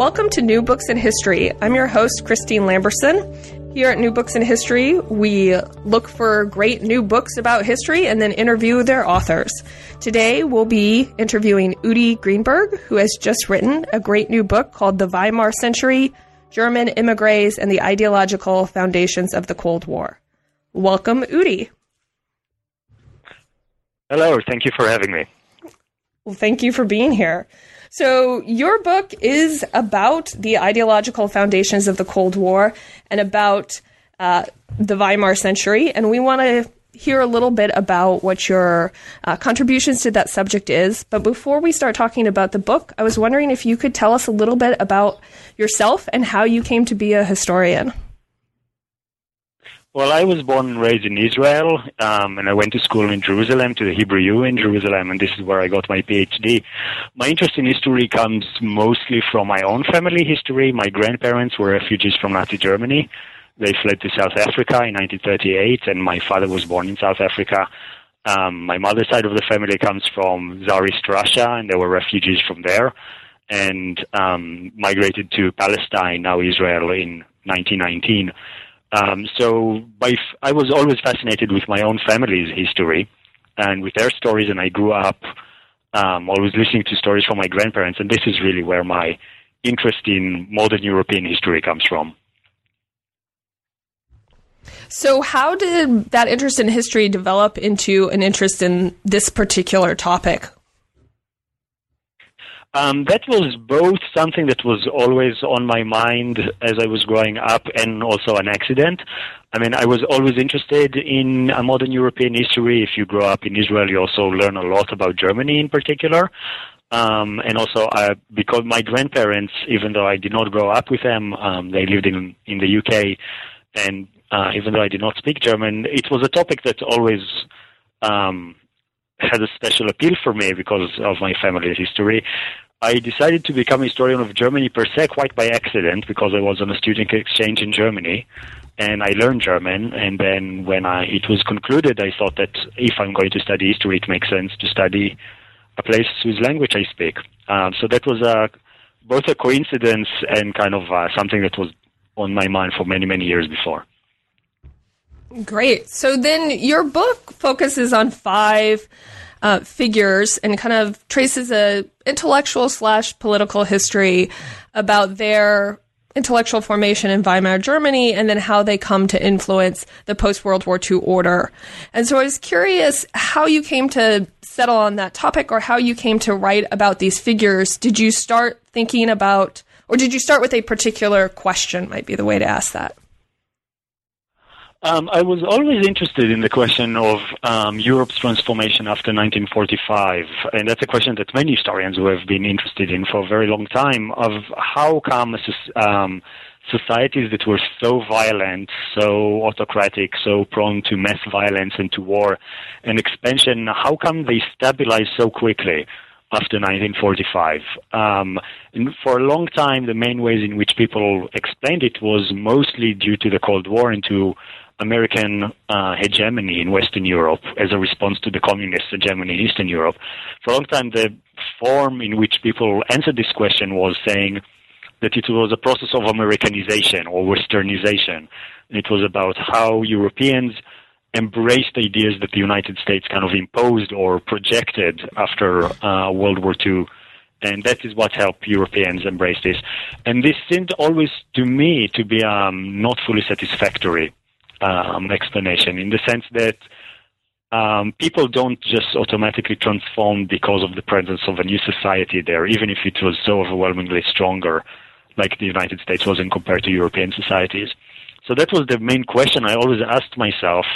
Welcome to New Books in History. I'm your host, Christine Lamberson. Here at New Books in History, we look for great new books about history and then interview their authors. Today, we'll be interviewing Udi Greenberg, who has just written a great new book called The Weimar Century German Immigrants and the Ideological Foundations of the Cold War. Welcome, Udi. Hello, thank you for having me. Well, thank you for being here. So, your book is about the ideological foundations of the Cold War and about uh, the Weimar century. And we want to hear a little bit about what your uh, contributions to that subject is. But before we start talking about the book, I was wondering if you could tell us a little bit about yourself and how you came to be a historian. Well, I was born and raised in Israel, um, and I went to school in Jerusalem, to the Hebrew U in Jerusalem, and this is where I got my PhD. My interest in history comes mostly from my own family history. My grandparents were refugees from Nazi Germany. They fled to South Africa in 1938, and my father was born in South Africa. Um, my mother's side of the family comes from Tsarist Russia, and they were refugees from there, and um, migrated to Palestine, now Israel, in 1919. Um, so by f- I was always fascinated with my own family's history and with their stories, and I grew up um, always listening to stories from my grandparents, and this is really where my interest in modern European history comes from. So, how did that interest in history develop into an interest in this particular topic? Um, that was both something that was always on my mind as I was growing up and also an accident. I mean, I was always interested in modern European history. If you grow up in Israel, you also learn a lot about Germany in particular. Um, and also, uh, because my grandparents, even though I did not grow up with them, um, they lived in, in the UK. And uh, even though I did not speak German, it was a topic that always um, had a special appeal for me because of my family history. I decided to become a historian of Germany per se quite by accident because I was on a student exchange in Germany and I learned German. And then when I, it was concluded, I thought that if I'm going to study history, it makes sense to study a place whose language I speak. Um, so that was a, both a coincidence and kind of uh, something that was on my mind for many, many years before. Great. So then your book focuses on five uh, figures and kind of traces a intellectual slash political history about their intellectual formation in Weimar Germany and then how they come to influence the post World War II order. And so I was curious how you came to settle on that topic or how you came to write about these figures. Did you start thinking about, or did you start with a particular question, might be the way to ask that? Um, I was always interested in the question of um, Europe's transformation after 1945, and that's a question that many historians who have been interested in for a very long time. Of how come um, societies that were so violent, so autocratic, so prone to mass violence and to war and expansion, how come they stabilized so quickly? after 1945. Um, and for a long time, the main ways in which people explained it was mostly due to the Cold War and to American uh, hegemony in Western Europe as a response to the communist hegemony in Eastern Europe. For a long time, the form in which people answered this question was saying that it was a process of Americanization or Westernization. It was about how Europeans embraced ideas that the United States kind of imposed or projected after uh, World War II. And that is what helped Europeans embrace this. And this seemed always to me to be um, not fully satisfactory um, explanation in the sense that um, people don't just automatically transform because of the presence of a new society there, even if it was so overwhelmingly stronger, like the United States was in compared to European societies. So that was the main question I always asked myself: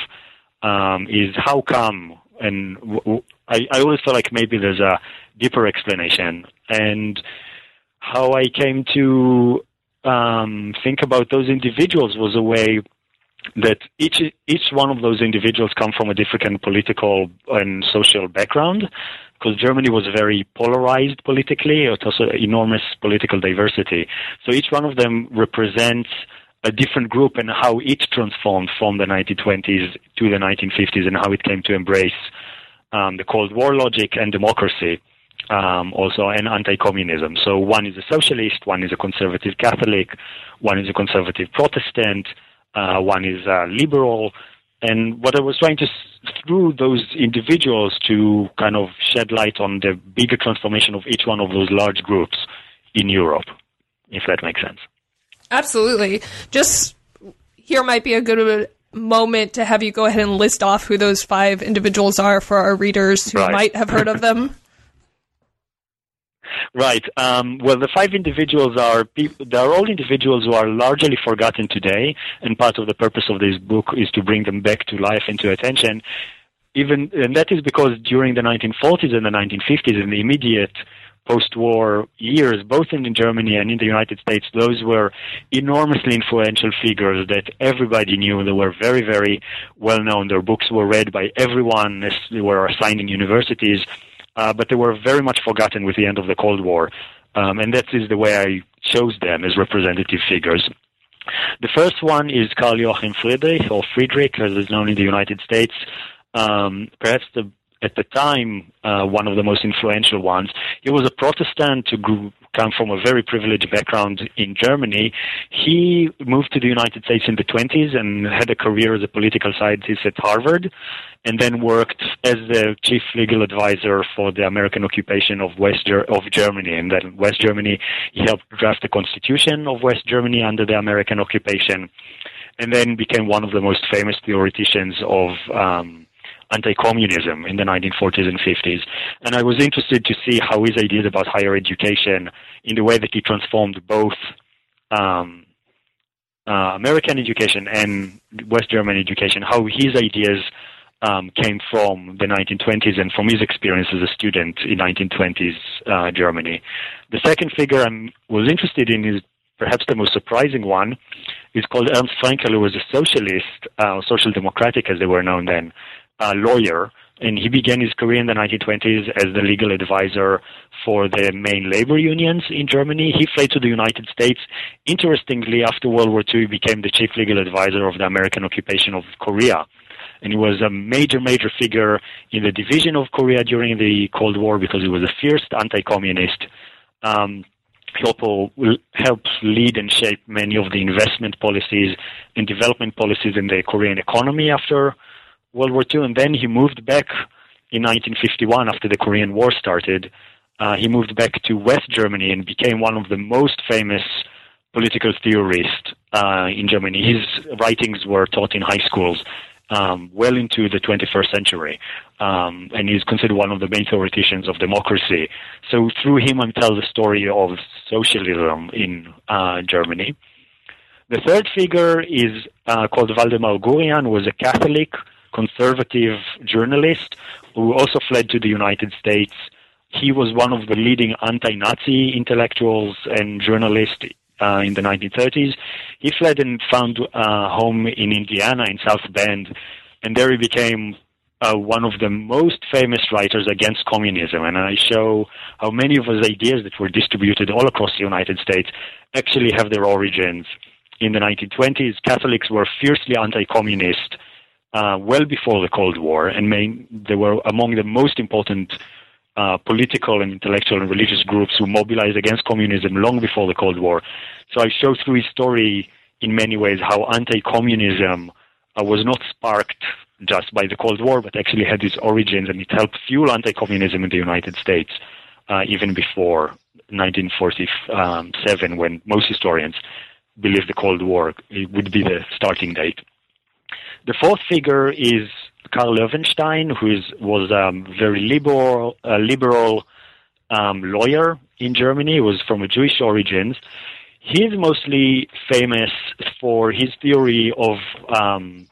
um, is how come? And w- w- I, I always felt like maybe there's a deeper explanation, and how I came to um, think about those individuals was a way that each each one of those individuals come from a different political and social background because Germany was very polarized politically. It also enormous political diversity. So each one of them represents a different group and how it transformed from the 1920s to the 1950s and how it came to embrace um, the Cold War logic and democracy. um, also and anti-communism. So one is a socialist, one is a conservative Catholic, one is a conservative Protestant, uh, one is a liberal. And what I was trying to through those individuals to kind of shed light on the bigger transformation of each one of those large groups in Europe, if that makes sense. Absolutely. Just here might be a good moment to have you go ahead and list off who those five individuals are for our readers who Right. might have heard of them. Right. Um, well, the five individuals are people. They are all individuals who are largely forgotten today, and part of the purpose of this book is to bring them back to life and to attention. Even, and that is because during the 1940s and the 1950s, in the immediate post-war years, both in Germany and in the United States, those were enormously influential figures that everybody knew. They were very, very well known. Their books were read by everyone. They were assigned in universities uh, but they were very much forgotten with the end of the Cold War. Um, and that is the way I chose them as representative figures. The first one is Karl Joachim Friedrich, or Friedrich, as is known in the United States. Um, perhaps the, at the time, uh, one of the most influential ones. He was a Protestant who grew, come from a very privileged background in Germany. He moved to the United States in the 20s and had a career as a political scientist at Harvard, and then worked as the chief legal advisor for the American occupation of West Ger- of Germany. And then West Germany, he helped draft the constitution of West Germany under the American occupation, and then became one of the most famous theoreticians of um, anti-communism in the 1940s and 50s. And I was interested to see how his ideas about higher education, in the way that he transformed both um, uh, American education and West German education, how his ideas um, came from the 1920s and from his experience as a student in 1920s uh, Germany. The second figure I was interested in is perhaps the most surprising one. is called Ernst Fraenkel, who was a socialist, uh, social democratic as they were known then, uh, lawyer. And he began his career in the 1920s as the legal advisor for the main labor unions in Germany. He fled to the United States. Interestingly, after World War II, he became the chief legal advisor of the American occupation of Korea and he was a major, major figure in the division of Korea during the Cold War because he was a fierce anti-communist. Um, he also helped lead and shape many of the investment policies and development policies in the Korean economy after World War II. And then he moved back in 1951 after the Korean War started. Uh, he moved back to West Germany and became one of the most famous political theorists uh, in Germany. His writings were taught in high schools um, well into the 21st century, um, and he's considered one of the main theoreticians of democracy. So through him, I tell the story of socialism in uh, Germany. The third figure is uh, called Waldemar Gurian, was a Catholic, conservative journalist who also fled to the United States. He was one of the leading anti-Nazi intellectuals and journalists uh, in the 1930s. He fled and found uh, home in Indiana, in South Bend, and there he became uh, one of the most famous writers against communism. And I show how many of his ideas that were distributed all across the United States actually have their origins in the 1920s. Catholics were fiercely anti-communist uh, well before the Cold War, and they were among the most important uh, political and intellectual and religious groups who mobilized against communism long before the Cold War. So I show through his story in many ways how anti-communism uh, was not sparked just by the Cold War, but actually had its origins and it helped fuel anti-communism in the United States uh, even before 1947, when most historians believe the Cold War would be the starting date. The fourth figure is Karl Loewenstein, who is, was a um, very liberal, uh, liberal um, lawyer in Germany. He was from Jewish origins. He is mostly famous for his theory of um,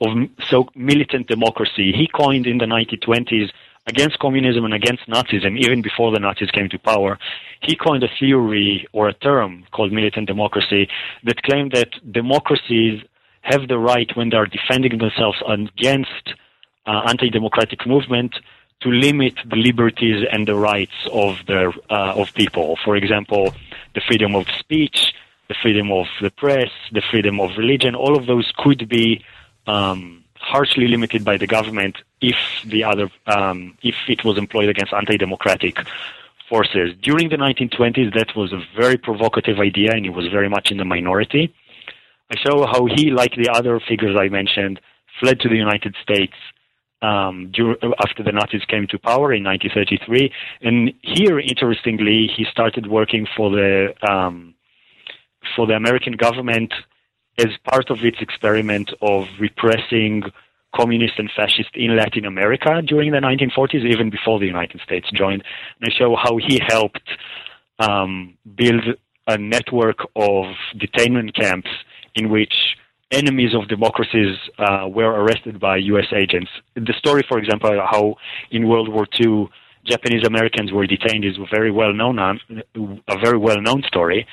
of so militant democracy. He coined in the 1920s against communism and against Nazism, even before the Nazis came to power. He coined a theory or a term called militant democracy that claimed that democracies have the right when they are defending themselves against uh, anti-democratic movement to limit the liberties and the rights of the uh, of people. For example, the freedom of speech, the freedom of the press, the freedom of religion. All of those could be um, harshly limited by the government if the other um, if it was employed against anti-democratic forces. During the 1920s, that was a very provocative idea, and it was very much in the minority. I show how he, like the other figures I mentioned, fled to the United States um, after the Nazis came to power in 1933. And here, interestingly, he started working for the um, for the American government as part of its experiment of repressing communists and fascists in Latin America during the 1940s, even before the United States joined. And I show how he helped um, build a network of detainment camps in which enemies of democracies uh, were arrested by U.S. agents. The story, for example, how in World War II Japanese Americans were detained is very well known, uh, a very well known story.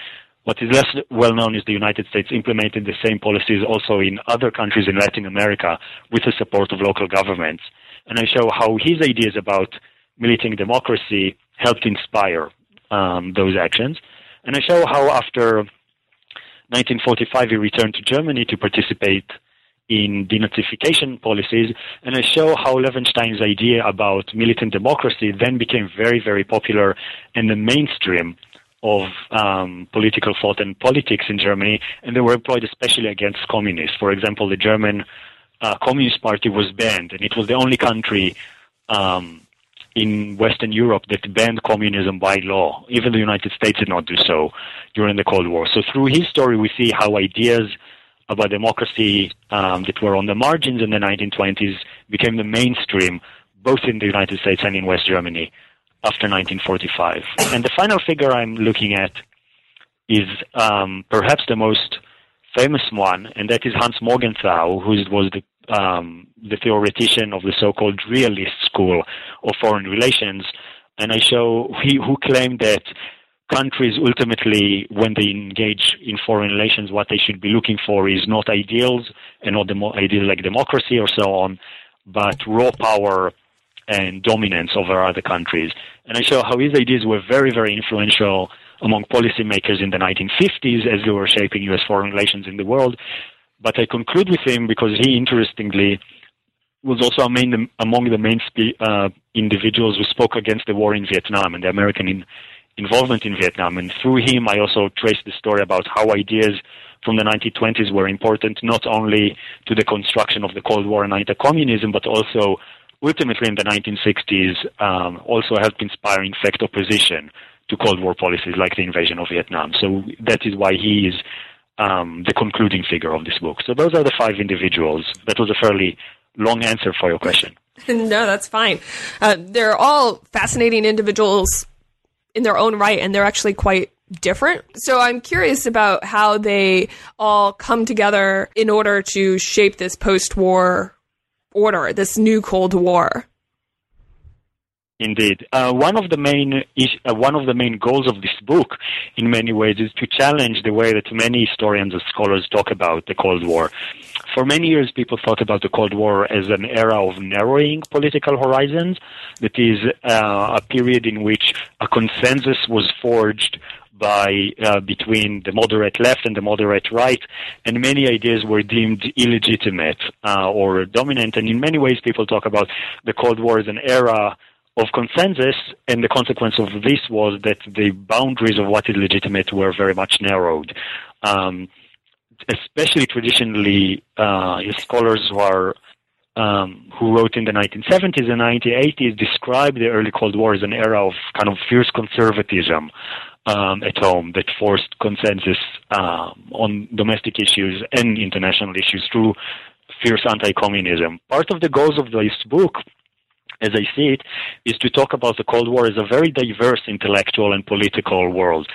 What is less well known is the United States implemented the same policies also in other countries in Latin America with the support of local governments. And I show how his ideas about militant democracy helped inspire um, those actions. And I show how after 1945 he returned to Germany to participate in denazification policies, and I show how Loewenstein's idea about militant democracy then became very, very popular in the mainstream of um, political thought and politics in Germany, and they were employed especially against communists. For example, the German uh, Communist Party was banned, and it was the only country um, in Western Europe that banned communism by law. Even the United States did not do so during the Cold War. So through his story, we see how ideas about democracy um, that were on the margins in the 1920s became the mainstream, both in the United States and in West Germany after 1945. And the final figure I'm looking at is um, perhaps the most famous one, and that is Hans Morgenthau, who was the um, the theoretician of the so-called realist school of foreign relations, and I show he who claimed that countries ultimately, when they engage in foreign relations, what they should be looking for is not ideals and not demo- ideals like democracy or so on, but raw power and dominance over other countries. And I show how his ideas were very, very influential among policymakers in the 1950s as they were shaping U.S. foreign relations in the world. But I conclude with him because he, interestingly, was also among the, main spe- uh, individuals who spoke against the war in Vietnam and the American in, involvement in Vietnam. And through him, I also traced the story about how ideas from the 1920s were important not only to the construction of the Cold War and anti-communism, but also ultimately in the 1960s um, also helped inspire, in fact, opposition to Cold War policies like the invasion of Vietnam. So that is why he is um, the concluding figure of this book. So those are the five individuals. That was a fairly long answer for your question. no, that's fine. Uh, they're all fascinating individuals in their own right, and they're actually quite different. So I'm curious about how they all come together in order to shape this post war order, this new Cold War. Indeed, uh, one of the main uh, one of the main goals of this book, in many ways, is to challenge the way that many historians and scholars talk about the Cold War. For many years, people thought about the Cold War as an era of narrowing political horizons. That is, uh, a period in which a consensus was forged by uh, between the moderate left and the moderate right, and many ideas were deemed illegitimate uh, or dominant. And in many ways, people talk about the Cold War as an era of consensus, and the consequence of this was that the boundaries of what is legitimate were very much narrowed. Um, especially traditionally, uh, scholars who are um, who wrote in the 1970s and 1980s described the early Cold War as an era of kind of fierce conservatism um, at home that forced consensus um, on domestic issues and international issues through fierce anti-communism. Part of the goals of this book as I see it, is to talk about the Cold War as a very diverse intellectual and political world,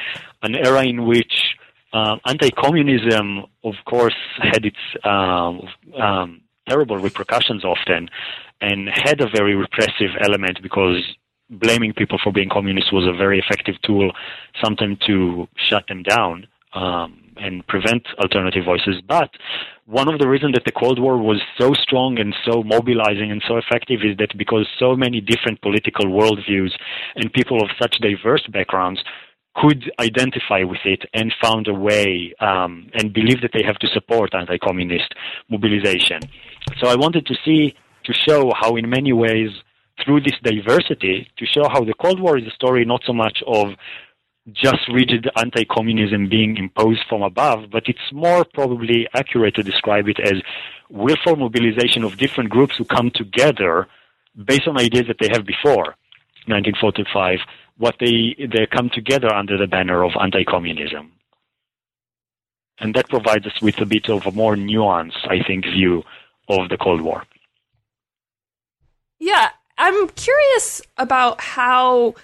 an era in which uh, anti-communism, of course, had its um, um, terrible repercussions often, and had a very repressive element because blaming people for being communists was a very effective tool, sometimes to shut them down. Um, and prevent alternative voices. But one of the reasons that the Cold War was so strong and so mobilizing and so effective is that because so many different political worldviews and people of such diverse backgrounds could identify with it and found a way um, and believe that they have to support anti-communist mobilization. So I wanted to see, to show how in many ways, through this diversity, to show how the Cold War is a story not so much of just rigid anti-communism being imposed from above, but it's more probably accurate to describe it as willful mobilization of different groups who come together based on ideas that they have before 1945, what they, they come together under the banner of anti-communism. And that provides us with a bit of a more nuanced, I think, view of the Cold War. Yeah, I'm curious about how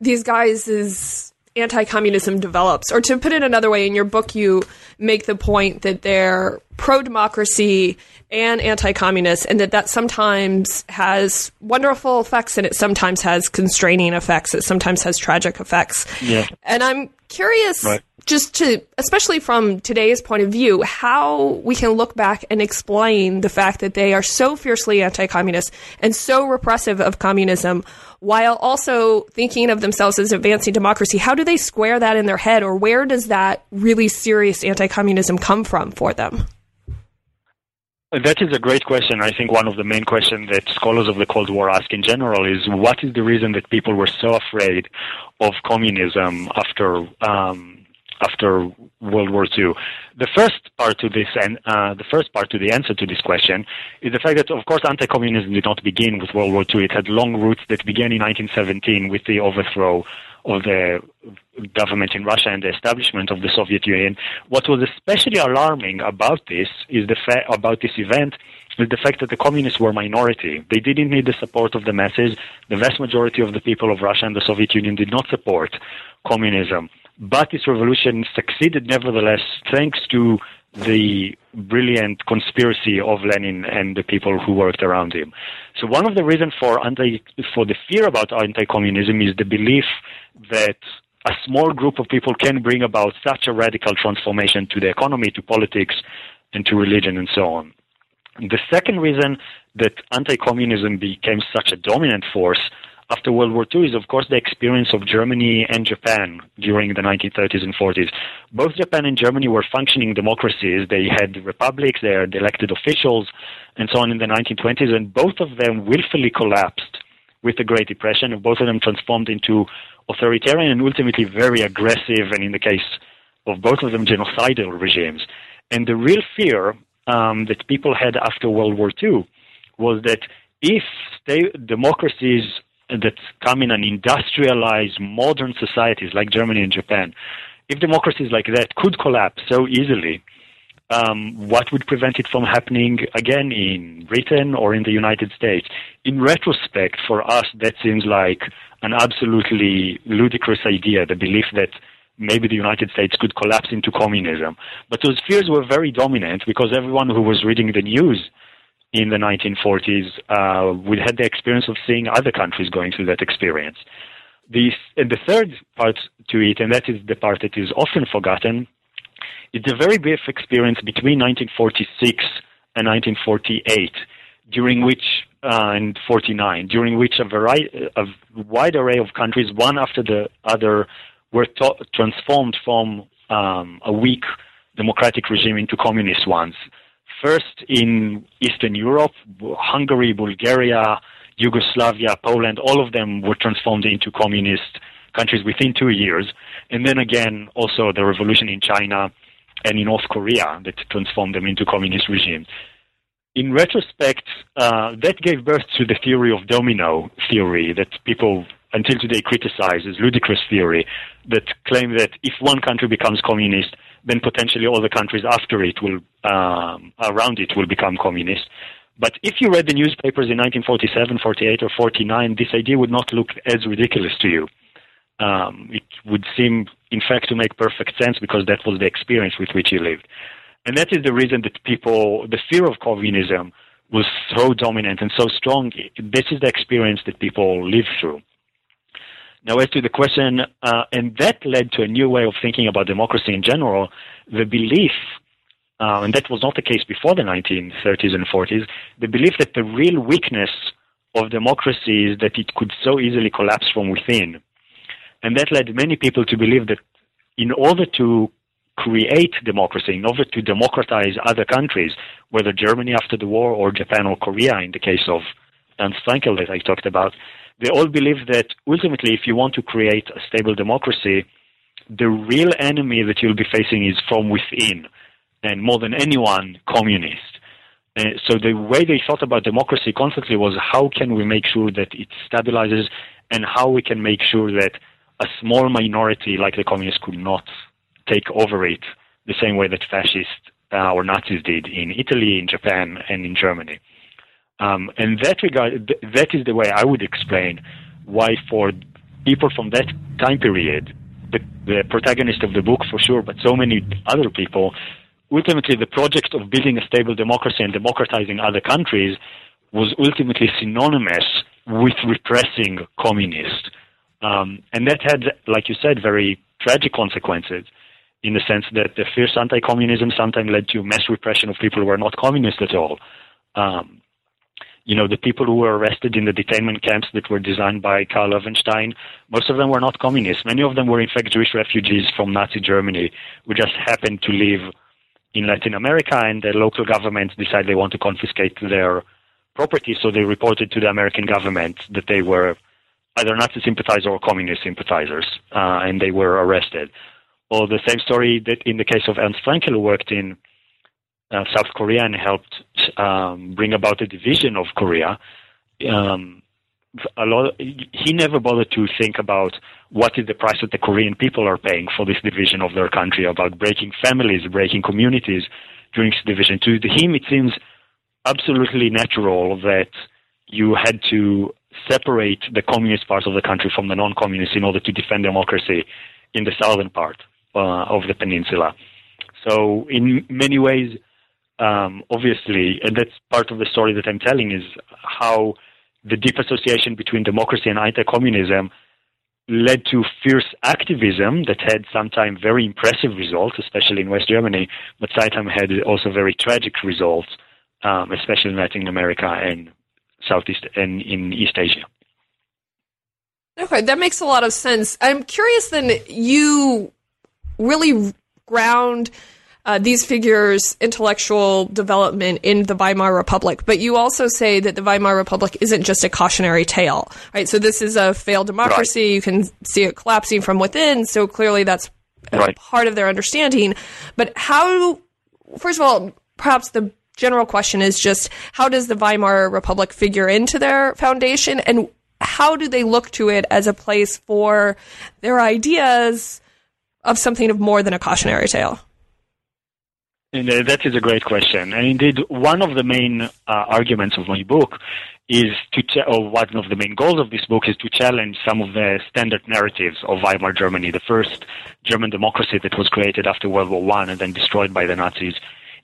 these guys' anti-communism develops. Or to put it another way, in your book, you make the point that they're pro-democracy and anti-communist, and that that sometimes has wonderful effects, and it sometimes has constraining effects. It sometimes has tragic effects. Yeah. And I'm curious, right. Just to, especially from today's point of view, how we can look back and explain the fact that they are so fiercely anti-communist and so repressive of communism while also thinking of themselves as advancing democracy. How do they square that in their head, or where does that really serious anti communism come from for them? That is a great question. I think one of the main questions that scholars of the Cold War ask in general is what is the reason that people were so afraid of communism after um, after World War II. The first part to this, and uh, the first part to the answer to this question, is the fact that, of course, anti-communism did not begin with World War II. It had long roots that began in 1917 with the overthrow of the government in Russia and the establishment of the Soviet Union. What was especially alarming about this is the fa- about this event is the fact that the communists were minority. They didn't need the support of the masses. The vast majority of the people of Russia and the Soviet Union did not support communism. But this revolution succeeded nevertheless thanks to the brilliant conspiracy of Lenin and the people who worked around him. So one of the reasons for anti, for the fear about anti-communism is the belief that a small group of people can bring about such a radical transformation to the economy, to politics, and to religion and so on. The second reason that anti-communism became such a dominant force after World War II is, of course, the experience of Germany and Japan during the 1930s and 40s. Both Japan and Germany were functioning democracies. They had republics, they had elected officials, and so on in the 1920s, and both of them willfully collapsed with the Great Depression, and both of them transformed into authoritarian and ultimately very aggressive, and in the case of both of them, genocidal regimes. And the real fear um, that people had after World War II was that if democracies that come in an industrialized modern societies like Germany and Japan, if democracies like that could collapse so easily, um, what would prevent it from happening again in Britain or in the United States? In retrospect, for us, that seems like an absolutely ludicrous idea, the belief that maybe the United States could collapse into communism. But those fears were very dominant because everyone who was reading the news in the 1940s, uh, we had the experience of seeing other countries going through that experience. The, and the third part to it, and that is the part that is often forgotten, is the very brief experience between 1946 and 1948, during which, uh, and 49, during which a, variety, a wide array of countries, one after the other, were transformed from um, a weak democratic regime into communist ones first in Eastern Europe, Hungary, Bulgaria, Yugoslavia, Poland, all of them were transformed into communist countries within two years. And then again, also the revolution in China and in North Korea that transformed them into communist regimes. In retrospect, uh, that gave birth to the theory of domino theory that people until today criticize as ludicrous theory that claim that if one country becomes communist, then potentially all the countries after it will, um, around it will become communist. But if you read the newspapers in 1947, 48, or 49, this idea would not look as ridiculous to you. Um, it would seem, in fact, to make perfect sense because that was the experience with which you lived. And that is the reason that people, the fear of communism was so dominant and so strong. This is the experience that people live through. Now, as to the question, uh, and that led to a new way of thinking about democracy in general, the belief, uh, and that was not the case before the 1930s and 40s, the belief that the real weakness of democracy is that it could so easily collapse from within. And that led many people to believe that in order to create democracy, in order to democratize other countries, whether Germany after the war or Japan or Korea in the case of Ernst Fraenkel that I talked about, they all believe that ultimately if you want to create a stable democracy, the real enemy that you'll be facing is from within, and more than anyone, communist. Uh, so the way they thought about democracy constantly was how can we make sure that it stabilizes and how we can make sure that a small minority like the communists could not take over it the same way that fascists uh, or Nazis did in Italy, in Japan, and in Germany. Um, and that regard, th- that is the way I would explain why for people from that time period, the, the protagonist of the book for sure, but so many other people, ultimately the project of building a stable democracy and democratizing other countries was ultimately synonymous with repressing communists. Um, and that had, like you said, very tragic consequences in the sense that the fierce anti-communism sometimes led to mass repression of people who were not communist at all. Um, you know, the people who were arrested in the detainment camps that were designed by Karl Loewenstein, most of them were not communists. Many of them were, in fact, Jewish refugees from Nazi Germany who just happened to live in Latin America, and the local governments decided they want to confiscate their property, so they reported to the American government that they were either Nazi sympathizers or communist sympathizers, uh, and they were arrested. Or the same story that in the case of Ernst Fraenkel, who worked in uh, South Korea and helped um, bring about a division of Korea. Um, a lot. He never bothered to think about what is the price that the Korean people are paying for this division of their country, about breaking families, breaking communities during this division. To him, it seems absolutely natural that you had to separate the communist part of the country from the non-communist in order to defend democracy in the southern part uh, of the peninsula. So, in many ways, um, obviously, and that's part of the story that I'm telling, is how the deep association between democracy and anti-communism led to fierce activism that had sometimes very impressive results, especially in West Germany, but sometimes had also very tragic results, um, especially in Latin America and Southeast and in East Asia. Okay, that makes a lot of sense. I'm curious then, you really ground uh, these figures' intellectual development in the Weimar Republic. But you also say that the Weimar Republic isn't just a cautionary tale, right? So this is a failed democracy. Right. You can see it collapsing from within. So clearly that's right. part of their understanding. But how, first of all, perhaps the general question is just how does the Weimar Republic figure into their foundation and how do they look to it as a place for their ideas of something of more than a cautionary tale? And, uh, that is a great question. And indeed, one of the main uh, arguments of my book is to, ch- or one of the main goals of this book is to challenge some of the standard narratives of Weimar Germany, the first German democracy that was created after World War One and then destroyed by the Nazis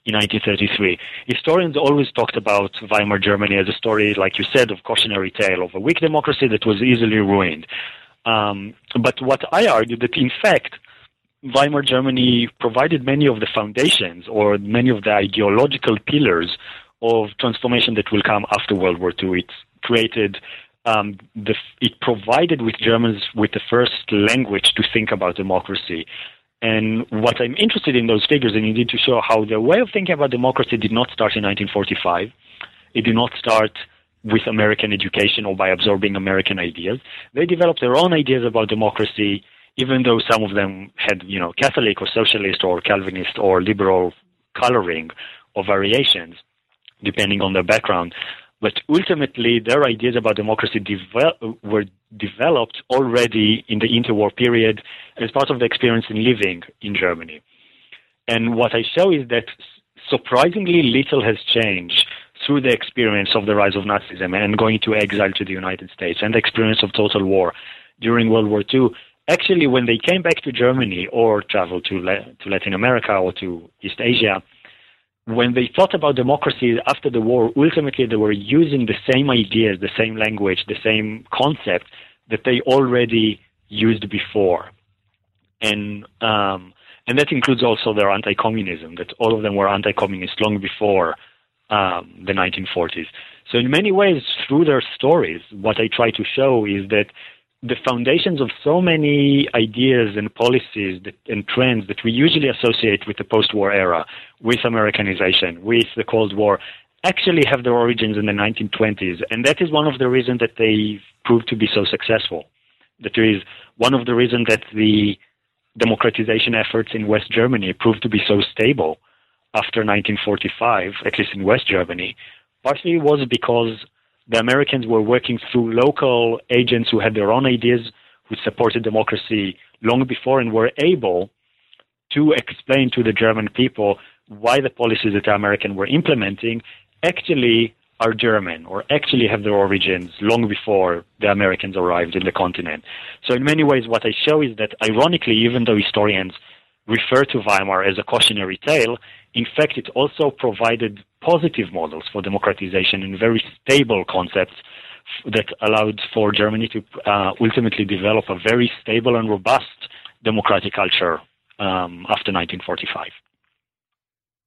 in 1933. Historians always talked about Weimar Germany as a story, like you said, of cautionary tale of a weak democracy that was easily ruined. Um, but what I argue that in fact Weimar Germany provided many of the foundations or many of the ideological pillars of transformation that will come after World War II. It created, um, the, it provided with Germans with the first language to think about democracy. And what I'm interested in those figures, and indeed to show how the way of thinking about democracy did not start in 1945. It did not start with American education or by absorbing American ideas. They developed their own ideas about democracy even though some of them had, you know, Catholic or socialist or Calvinist or liberal coloring or variations, depending on their background. But ultimately, their ideas about democracy were developed already in the interwar period as part of the experience in living in Germany. And what I show is that surprisingly little has changed through the experience of the rise of Nazism and going to exile to the United States and the experience of total war during World War II actually, when they came back to Germany or traveled to, La- to Latin America or to East Asia, when they thought about democracy after the war, ultimately they were using the same ideas, the same language, the same concept that they already used before. And, um, and that includes also their anti-communism, that all of them were anti-communist long before um, the 1940s. So in many ways, through their stories, what I try to show is that the foundations of so many ideas and policies that, and trends that we usually associate with the post-war era, with Americanization, with the Cold War, actually have their origins in the 1920s, and that is one of the reasons that they proved to be so successful. That is one of the reasons that the democratization efforts in West Germany proved to be so stable after 1945, at least in West Germany, partly was because the Americans were working through local agents who had their own ideas, who supported democracy long before, and were able to explain to the German people why the policies that the Americans were implementing actually are German or actually have their origins long before the Americans arrived in the continent. So in many ways, what I show is that ironically, even though historians refer to Weimar as a cautionary tale, in fact, it also provided positive models for democratization and very stable concepts that allowed for Germany to uh, ultimately develop a very stable and robust democratic culture um, after 1945.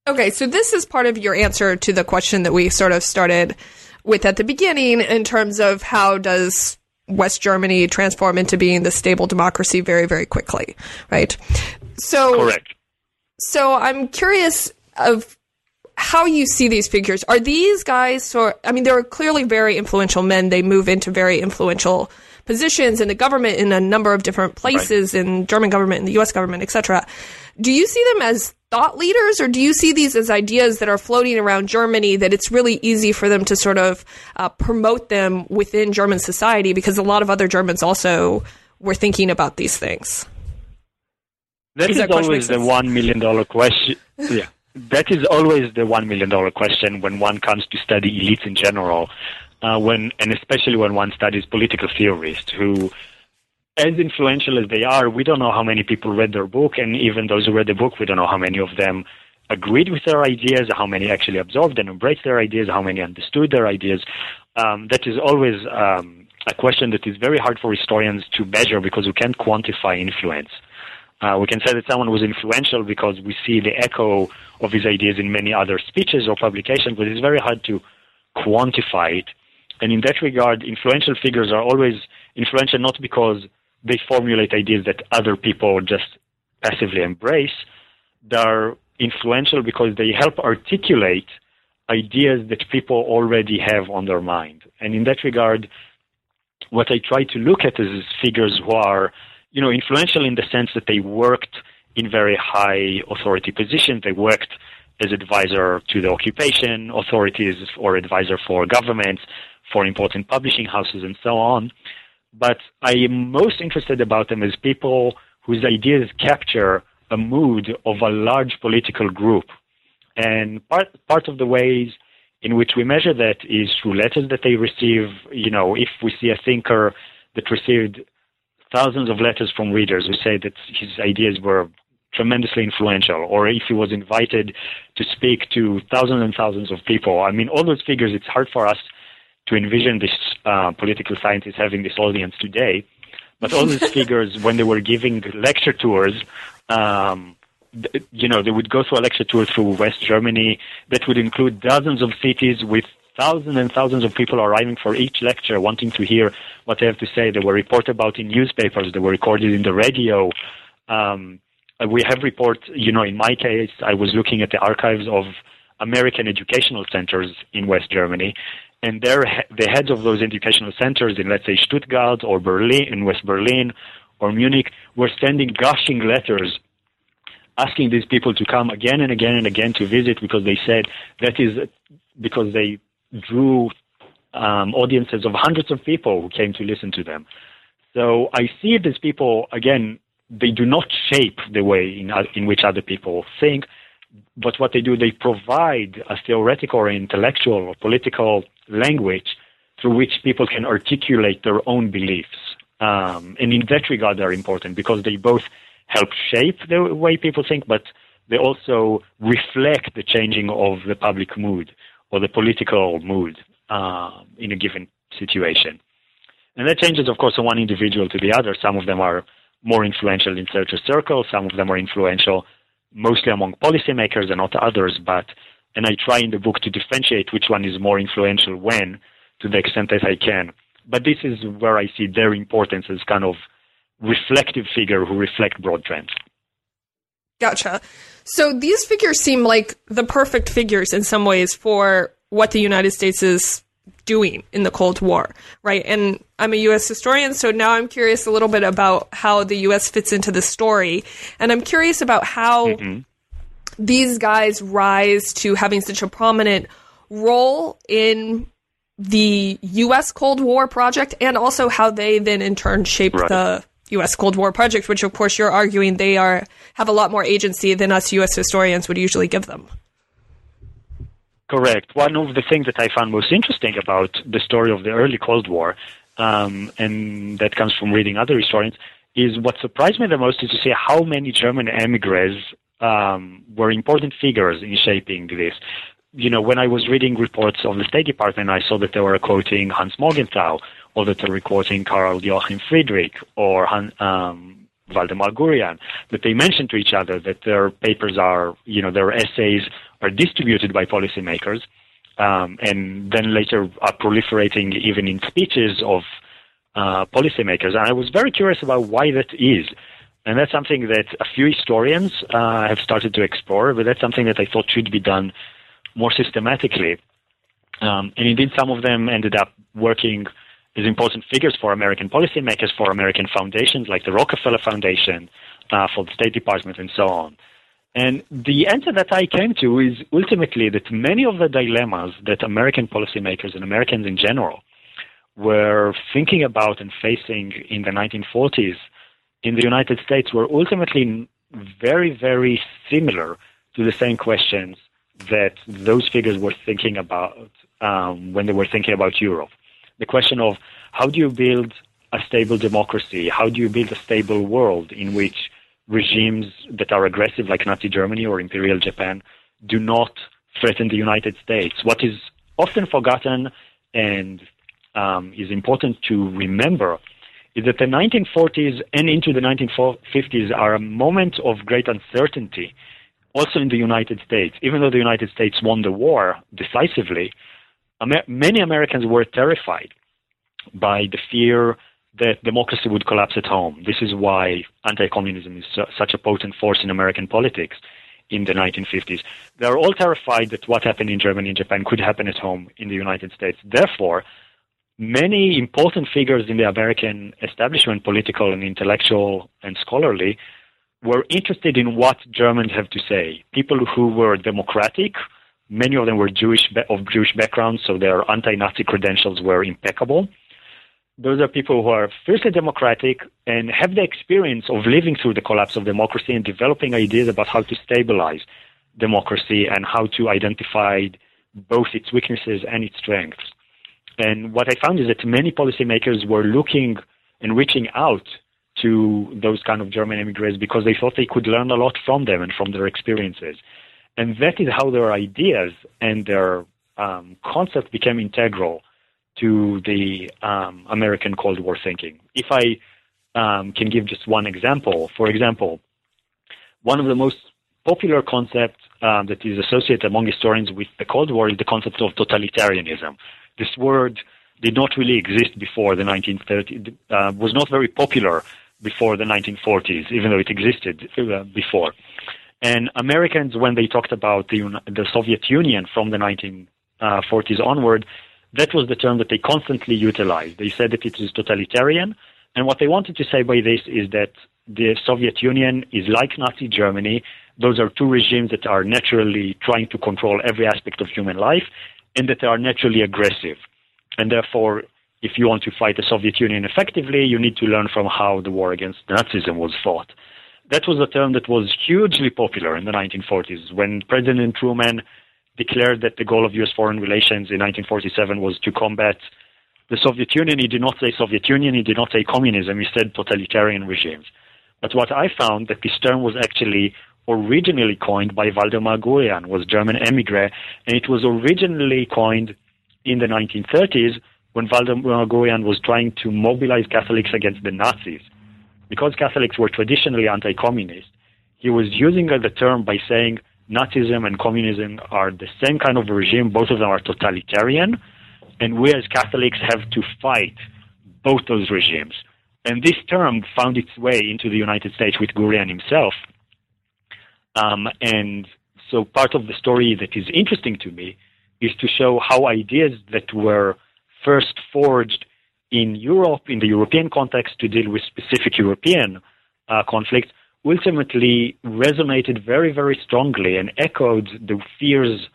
Okay, so this is part of your answer to the question that we sort of started with at the beginning in terms of how does West Germany transform into being the stable democracy very, very quickly, right? So, correct. So I'm curious of how you see these figures. Are these guys, or I mean, they're clearly very influential men. They move into very influential positions in the government in a number of different places right. in German government, in the U.S. government, etc. Do you see them as thought leaders, or do you see these as ideas that are floating around Germany that it's really easy for them to sort of uh, promote them within German society because a lot of other Germans also were thinking about these things? That is that always the one million dollar question. yeah, that is always the one million dollar question when one comes to study elites in general. Uh, when and especially when one studies political theorists who as influential as they are, we don't know how many people read their book, and even those who read the book, we don't know how many of them agreed with their ideas, how many actually absorbed and embraced their ideas, how many understood their ideas. Um, that is always um, a question that is very hard for historians to measure because we can't quantify influence. Uh, we can say that someone was influential because we see the echo of his ideas in many other speeches or publications, but it's very hard to quantify it. And in that regard, influential figures are always influential not because they formulate ideas that other people just passively embrace. They're influential because they help articulate ideas that people already have on their mind. And in that regard, what I try to look at is figures who are, you know, influential in the sense that they worked in very high authority positions. They worked as advisor to the occupation authorities or advisor for governments, for important publishing houses and so on. But I am most interested about them as people whose ideas capture a mood of a large political group. And part, part of the ways in which we measure that is through letters that they receive. You know, if we see a thinker that received thousands of letters from readers who say that his ideas were tremendously influential, or if he was invited to speak to thousands and thousands of people. I mean, all those figures, it's hard for us to envision this uh, political scientist having this audience today. But all these figures, when they were giving lecture tours, um, you know, they would go through a lecture tour through West Germany that would include dozens of cities with thousands and thousands of people arriving for each lecture, wanting to hear what they have to say. They were reported about in newspapers. They were recorded in the radio. Um, we have reports, you know, in my case, I was looking at the archives of American educational centers in West Germany, and they're the heads of those educational centers in, let's say, Stuttgart or Berlin, in West Berlin or Munich, were sending gushing letters asking these people to come again and again and again to visit because they said that is because they drew um, audiences of hundreds of people who came to listen to them. So I see these people, again, they do not shape the way in, in which other people think, but what they do, they provide a theoretical or intellectual or political language through which people can articulate their own beliefs. Um, and in that regard, they're important because they both help shape the way people think, but they also reflect the changing of the public mood or the political mood uh, in a given situation. And that changes, of course, from one individual to the other. Some of them are more influential in certain circles, some of them are influential mostly among policymakers and not others, but and I try in the book to differentiate which one is more influential when, to the extent that I can. but this is where I see their importance as kind of reflective figure who reflect broad trends. Gotcha. So these figures seem like the perfect figures in some ways for what the United States is doing in the Cold War, right? And I'm a U.S. historian, so now I'm curious a little bit about how the U.S. fits into the story. And I'm curious about how mm-hmm. these guys rise to having such a prominent role in the U.S. Cold War project and also how they then in turn shaped right. the U.S. Cold War project, which of course you're arguing they are have a lot more agency than us U.S. historians would usually give them. Correct. One of the things that I found most interesting about the story of the early Cold War, um, and that comes from reading other historians, is what surprised me the most is to see how many German emigres um, were important figures in shaping this. You know, when I was reading reports of the State Department, I saw that they were quoting Hans Morgenthau, or that they quoting Karl Joachim Friedrich, or um, Waldemar Gurian, that they mentioned to each other that their papers are, you know, their essays are distributed by policymakers, um, and then later are proliferating even in speeches of uh, policymakers. And I was very curious about why that is. And that's something that a few historians uh, have started to explore, but that's something that I thought should be done more systematically. Um, and indeed, some of them ended up working important figures for American policymakers, for American foundations like the Rockefeller Foundation, uh, for the State Department, and so on. And the answer that I came to is ultimately that many of the dilemmas that American policymakers and Americans in general were thinking about and facing in the 1940s in the United States were ultimately very, very similar to the same questions that those figures were thinking about um, when they were thinking about Europe. The question of how do you build a stable democracy? How do you build a stable world in which regimes that are aggressive, like Nazi Germany or Imperial Japan, do not threaten the United States. What is often forgotten and um, is important to remember is that the 1940s and into the 1950s are a moment of great uncertainty, also in the United States. Even though the United States won the war decisively, Amer- many Americans were terrified by the fear that democracy would collapse at home. This is why anti-communism is su- such a potent force in American politics in the 1950s. They're all terrified that what happened in Germany and Japan could happen at home in the United States. Therefore, many important figures in the American establishment, political and intellectual and scholarly, were interested in what Germans have to say. People who were democratic, many of them were Jewish of Jewish background, so their anti-Nazi credentials were impeccable those are people who are fiercely democratic and have the experience of living through the collapse of democracy and developing ideas about how to stabilize democracy and how to identify both its weaknesses and its strengths. And what I found is that many policymakers were looking and reaching out to those kind of German immigrants because they thought they could learn a lot from them and from their experiences. And that is how their ideas and their um, concepts became integral to the um, American Cold War thinking. If I um, can give just one example, for example, one of the most popular concepts um, that is associated among historians with the Cold War is the concept of totalitarianism. This word did not really exist before the 1930s, uh, was not very popular before the 1940s, even though it existed uh, before. And Americans, when they talked about the, the Soviet Union from the 1940s onward, that was the term that they constantly utilized. They said that it is totalitarian, and what they wanted to say by this is that the Soviet Union is like Nazi Germany. Those are two regimes that are naturally trying to control every aspect of human life, and that they are naturally aggressive. And therefore, if you want to fight the Soviet Union effectively, you need to learn from how the war against Nazism was fought. That was a term that was hugely popular in the 1940s when President Truman declared that the goal of U.S. foreign relations in 1947 was to combat the Soviet Union. He did not say Soviet Union. He did not say communism. He said totalitarian regimes. But what I found that this term was actually originally coined by Waldemar Gurian, was German emigre, and it was originally coined in the 1930s when Waldemar Gurian was trying to mobilize Catholics against the Nazis. Because Catholics were traditionally anti-communist, he was using the term by saying Nazism and communism are the same kind of regime. Both of them are totalitarian. And we as Catholics have to fight both those regimes. And this term found its way into the United States with Gurian himself. Um, and so part of the story that is interesting to me is to show how ideas that were first forged in Europe, in the European context, to deal with specific European uh, conflicts, ultimately resonated very, very strongly and echoed the fears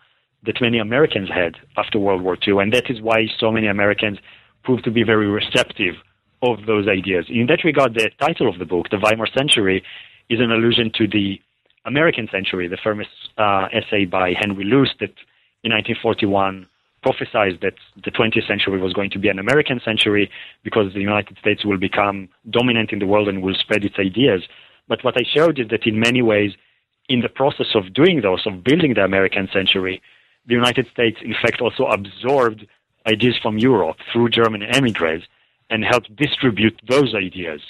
that many Americans had after World War II. And that is why so many Americans proved to be very receptive of those ideas. In that regard, the title of the book, The Weimar Century, is an allusion to the American century, the famous uh, essay by Henry Luce that in 1941 prophesied that the 20th century was going to be an American century because the United States will become dominant in the world and will spread its ideas. But what I showed is that in many ways, in the process of doing those, of building the American century, the United States, in fact, also absorbed ideas from Europe through German emigres and helped distribute those ideas.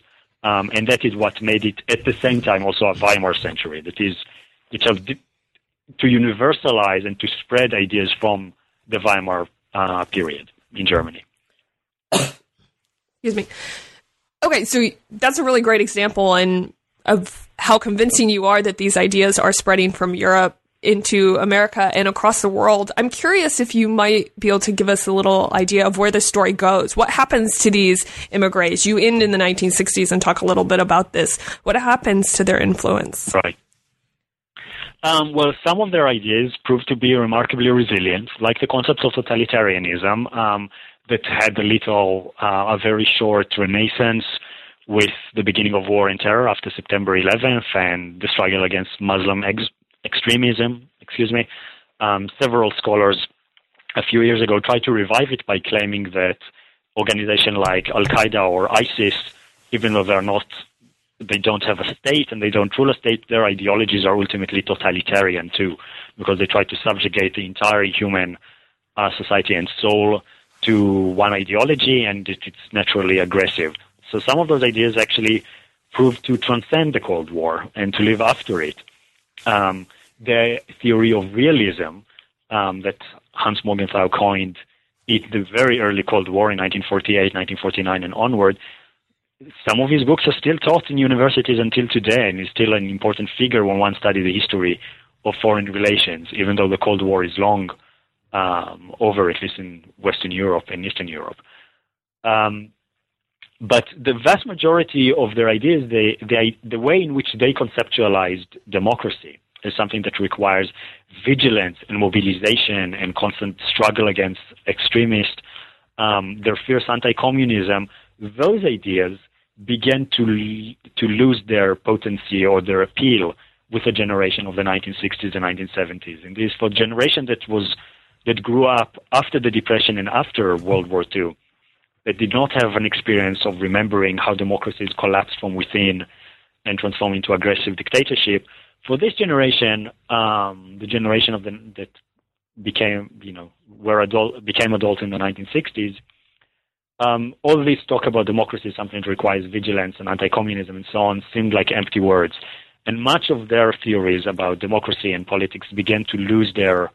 Um, and that is what made it, at the same time, also a Weimar century. That is, it helped to universalize and to spread ideas from the Weimar uh, period in Germany. Excuse me. Okay, so that's a really great example and of how convincing you are that these ideas are spreading from Europe into America and across the world. I'm curious if you might be able to give us a little idea of where the story goes. What happens to these immigrants? You end in the 1960s and talk a little bit about this. What happens to their influence? Right. Um, well, some of their ideas proved to be remarkably resilient, like the concept of totalitarianism um, that had a little, uh, a very short renaissance with the beginning of war and terror after September 11th and the struggle against Muslim ex- extremism, excuse me. Um, several scholars a few years ago tried to revive it by claiming that organizations like Al Qaeda or ISIS, even though they're not, they don't have a state and they don't rule a state, their ideologies are ultimately totalitarian too, because they try to subjugate the entire human uh, society and soul to one ideology, and it, it's naturally aggressive. So some of those ideas actually proved to transcend the Cold War and to live after it um, the theory of realism um, that Hans Morgenthau coined in the very early Cold War in 1948, 1949, and onward. Some of his books are still taught in universities until today, and is still an important figure when one studies the history of foreign relations, even though the Cold War is long um, over, at least in Western Europe and Eastern Europe. Um, but the vast majority of their ideas, they, they, the way in which they conceptualized democracy is something that requires vigilance and mobilization and constant struggle against extremists, um, their fierce anti-communism, those ideas began to, to lose their potency or their appeal with the generation of the 1960s and 1970s. And this for generation that was that grew up after the Depression and after World War II that did not have an experience of remembering how democracies collapsed from within and transformed into aggressive dictatorship. For this generation, um, the generation of the, that became, you know, were adult, became adult in the 1960s, um, all this talk about democracy, something that requires vigilance and anti-communism and so on, seemed like empty words. And much of their theories about democracy and politics began to lose their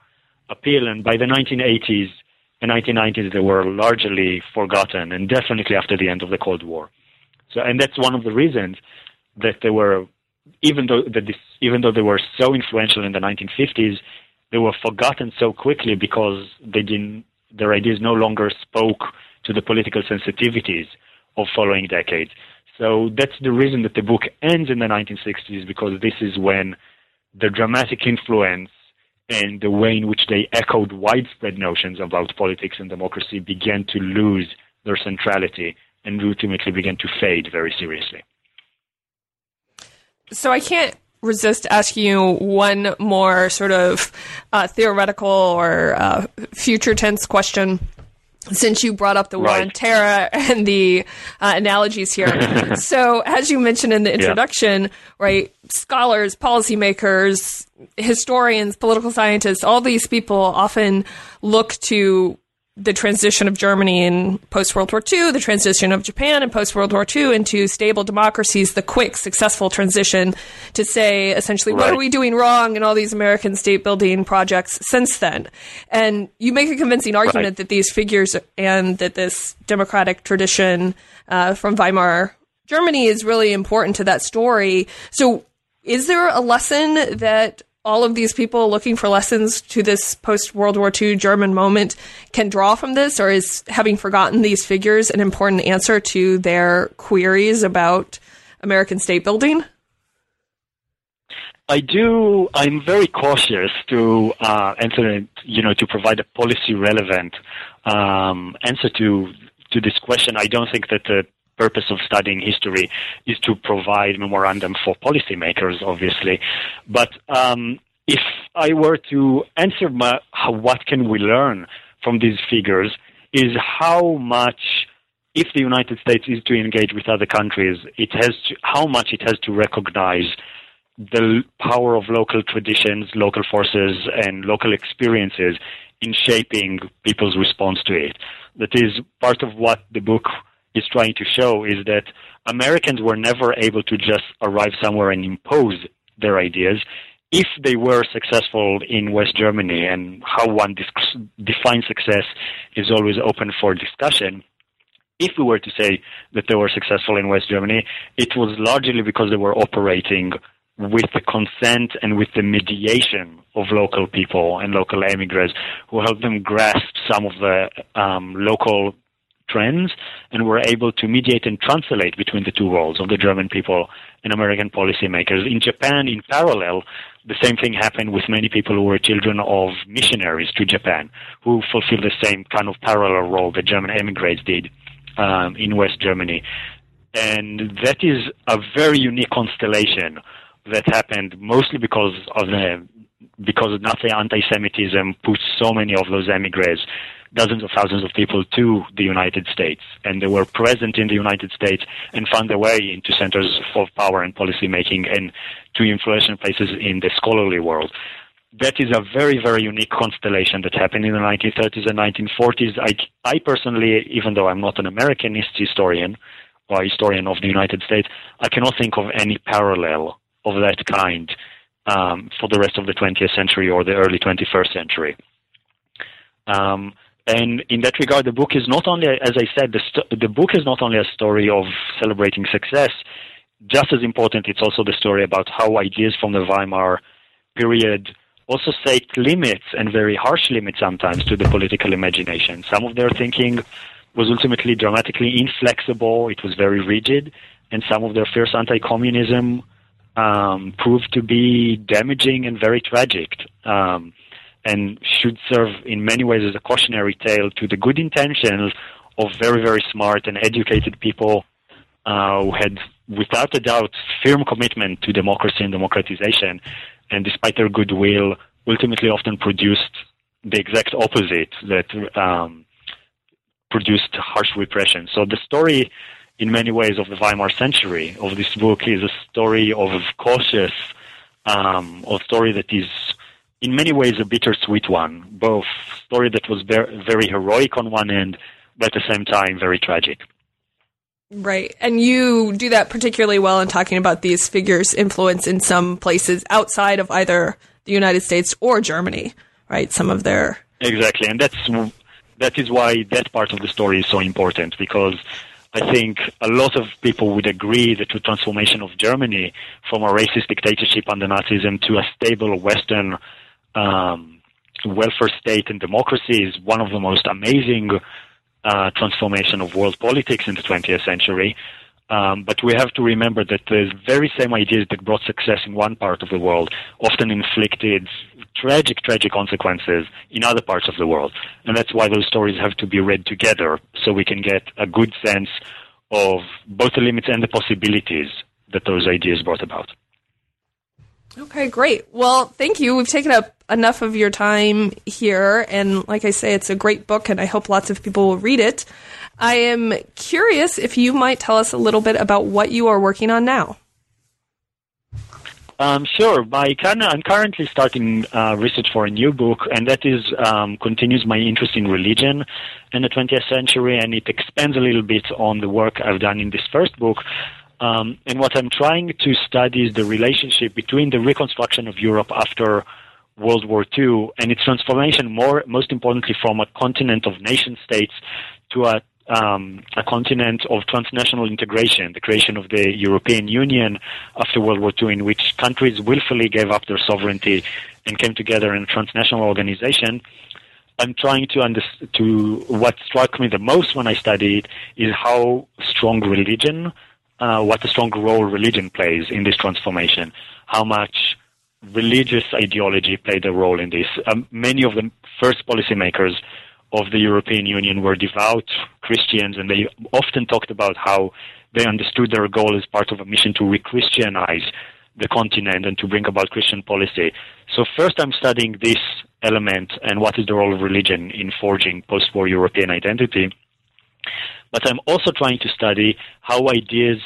appeal. And by the 1980s, and 1990s they were largely forgotten, and definitely after the end of the Cold War. So, and that's one of the reasons that they were, even though that this, even though they were so influential in the 1950s, they were forgotten so quickly because they didn't, their ideas no longer spoke to the political sensitivities of following decades. So that's the reason that the book ends in the 1960s because this is when the dramatic influence and the way in which they echoed widespread notions about politics and democracy began to lose their centrality and ultimately began to fade very seriously. So I can't resist asking you one more sort of uh, theoretical or uh, future tense question since you brought up the war on terror and the uh, analogies here. so, as you mentioned in the introduction, yeah. right, scholars, policymakers, historians, political scientists, all these people often look to the transition of Germany in post World War II, the transition of Japan in post World War II into stable democracies, the quick, successful transition to say essentially, right. what are we doing wrong in all these American state building projects since then? And you make a convincing argument right. that these figures and that this democratic tradition uh, from Weimar Germany is really important to that story. So, is there a lesson that all of these people looking for lessons to this post World War II German moment can draw from this, or is having forgotten these figures an important answer to their queries about American state building? I do. I'm very cautious to uh, answer, you know, to provide a policy relevant um, answer to to this question. I don't think that the purpose of studying history is to provide memorandum for policymakers, obviously. But um, if I were to answer my, how, what can we learn from these figures, is how much, if the United States is to engage with other countries, it has to, how much it has to recognize the power of local traditions, local forces, and local experiences in shaping people's response to it. That is part of what the book is trying to show is that Americans were never able to just arrive somewhere and impose their ideas. If they were successful in West Germany, and how one defines success is always open for discussion, if we were to say that they were successful in West Germany, it was largely because they were operating with the consent and with the mediation of local people and local immigrants who helped them grasp some of the um, local trends and were able to mediate and translate between the two worlds of the German people and American policymakers. In Japan, in parallel, the same thing happened with many people who were children of missionaries to Japan, who fulfilled the same kind of parallel role that German immigrants did um, in West Germany. And that is a very unique constellation that happened mostly because of the because Nazi anti-Semitism pushed so many of those emigres dozens of thousands of people to the United States, and they were present in the United States and found their way into centers of power and policy making and to influential places in the scholarly world. That is a very, very unique constellation that happened in the 1930s and 1940s. I, I personally, even though I'm not an Americanist historian or historian of the United States, I cannot think of any parallel of that kind um, for the rest of the 20th century or the early 21st century. Um, and in that regard, the book is not only, as I said, the, the book is not only a story of celebrating success. Just as important, it's also the story about how ideas from the Weimar period also set limits and very harsh limits sometimes to the political imagination. Some of their thinking was ultimately dramatically inflexible. It was very rigid, and some of their fierce anti-communism um, proved to be damaging and very tragic. Um, and should serve in many ways as a cautionary tale to the good intentions of very, very smart and educated people uh, who had, without a doubt, firm commitment to democracy and democratization, and despite their goodwill, ultimately often produced the exact opposite that um, produced harsh repression. So the story, in many ways, of the Weimar century of this book is a story of cautious, um, a story that is in many ways a bittersweet one. Both story that was very, very heroic on one end, but at the same time very tragic. Right. And you do that particularly well in talking about these figures' influence in some places outside of either the United States or Germany, right? Some of their Exactly. And that's that is why that part of the story is so important because I think a lot of people would agree that the transformation of Germany from a racist dictatorship under Nazism to a stable Western um, welfare state and democracy is one of the most amazing uh, transformation of world politics in the 20th century. Um, but we have to remember that the very same ideas that brought success in one part of the world often inflicted tragic, tragic consequences in other parts of the world. And that's why those stories have to be read together so we can get a good sense of both the limits and the possibilities that those ideas brought about. Okay, great. Well, thank you. We've taken up enough of your time here. And like I say, it's a great book, and I hope lots of people will read it. I am curious if you might tell us a little bit about what you are working on now. Um, sure. My, I'm currently starting uh, research for a new book, and that is um, continues my interest in religion in the 20th century, and it expands a little bit on the work I've done in this first book. Um, and what I'm trying to study is the relationship between the reconstruction of Europe after World War II and its transformation, more most importantly, from a continent of nation states to a um, a continent of transnational integration, the creation of the European Union after World War II, in which countries willfully gave up their sovereignty and came together in a transnational organization. I'm trying to understand to what struck me the most when I studied is how strong religion, uh, what a strong role religion plays in this transformation, how much religious ideology played a role in this. Um, many of the first policymakers of the European Union were devout Christians, and they often talked about how they understood their goal as part of a mission to re-Christianize the continent and to bring about Christian policy. So first I'm studying this element and what is the role of religion in forging post-war European identity. But I'm also trying to study how ideas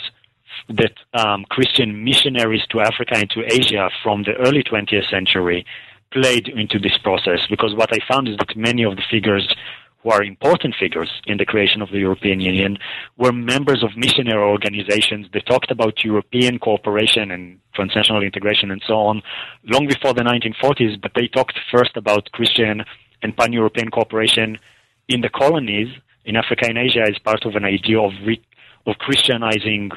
that um, Christian missionaries to Africa and to Asia from the early 20th century played into this process. Because what I found is that many of the figures who are important figures in the creation of the European Union were members of missionary organizations. That talked about European cooperation and transnational integration and so on long before the 1940s, but they talked first about Christian and pan-European cooperation in the colonies in Africa and Asia is part of an idea of, re- of Christianizing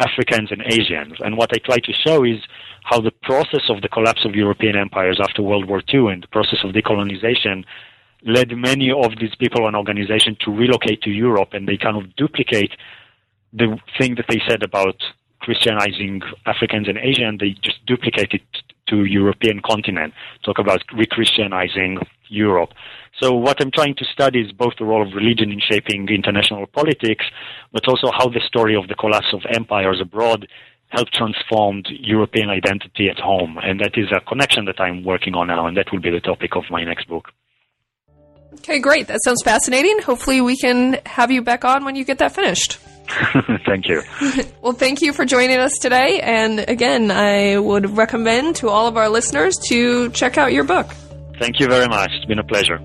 Africans and Asians. And what I try to show is how the process of the collapse of European empires after World War II and the process of decolonization led many of these people and organizations to relocate to Europe and they kind of duplicate the thing that they said about Christianizing Africans and Asians, they just duplicate it to European continent, talk about re-Christianizing Europe. So what I'm trying to study is both the role of religion in shaping international politics, but also how the story of the collapse of empires abroad helped transform European identity at home. And that is a connection that I'm working on now, and that will be the topic of my next book. Okay, great. That sounds fascinating. Hopefully, we can have you back on when you get that finished. thank you. well, thank you for joining us today. And again, I would recommend to all of our listeners to check out your book. Thank you very much. It's been a pleasure.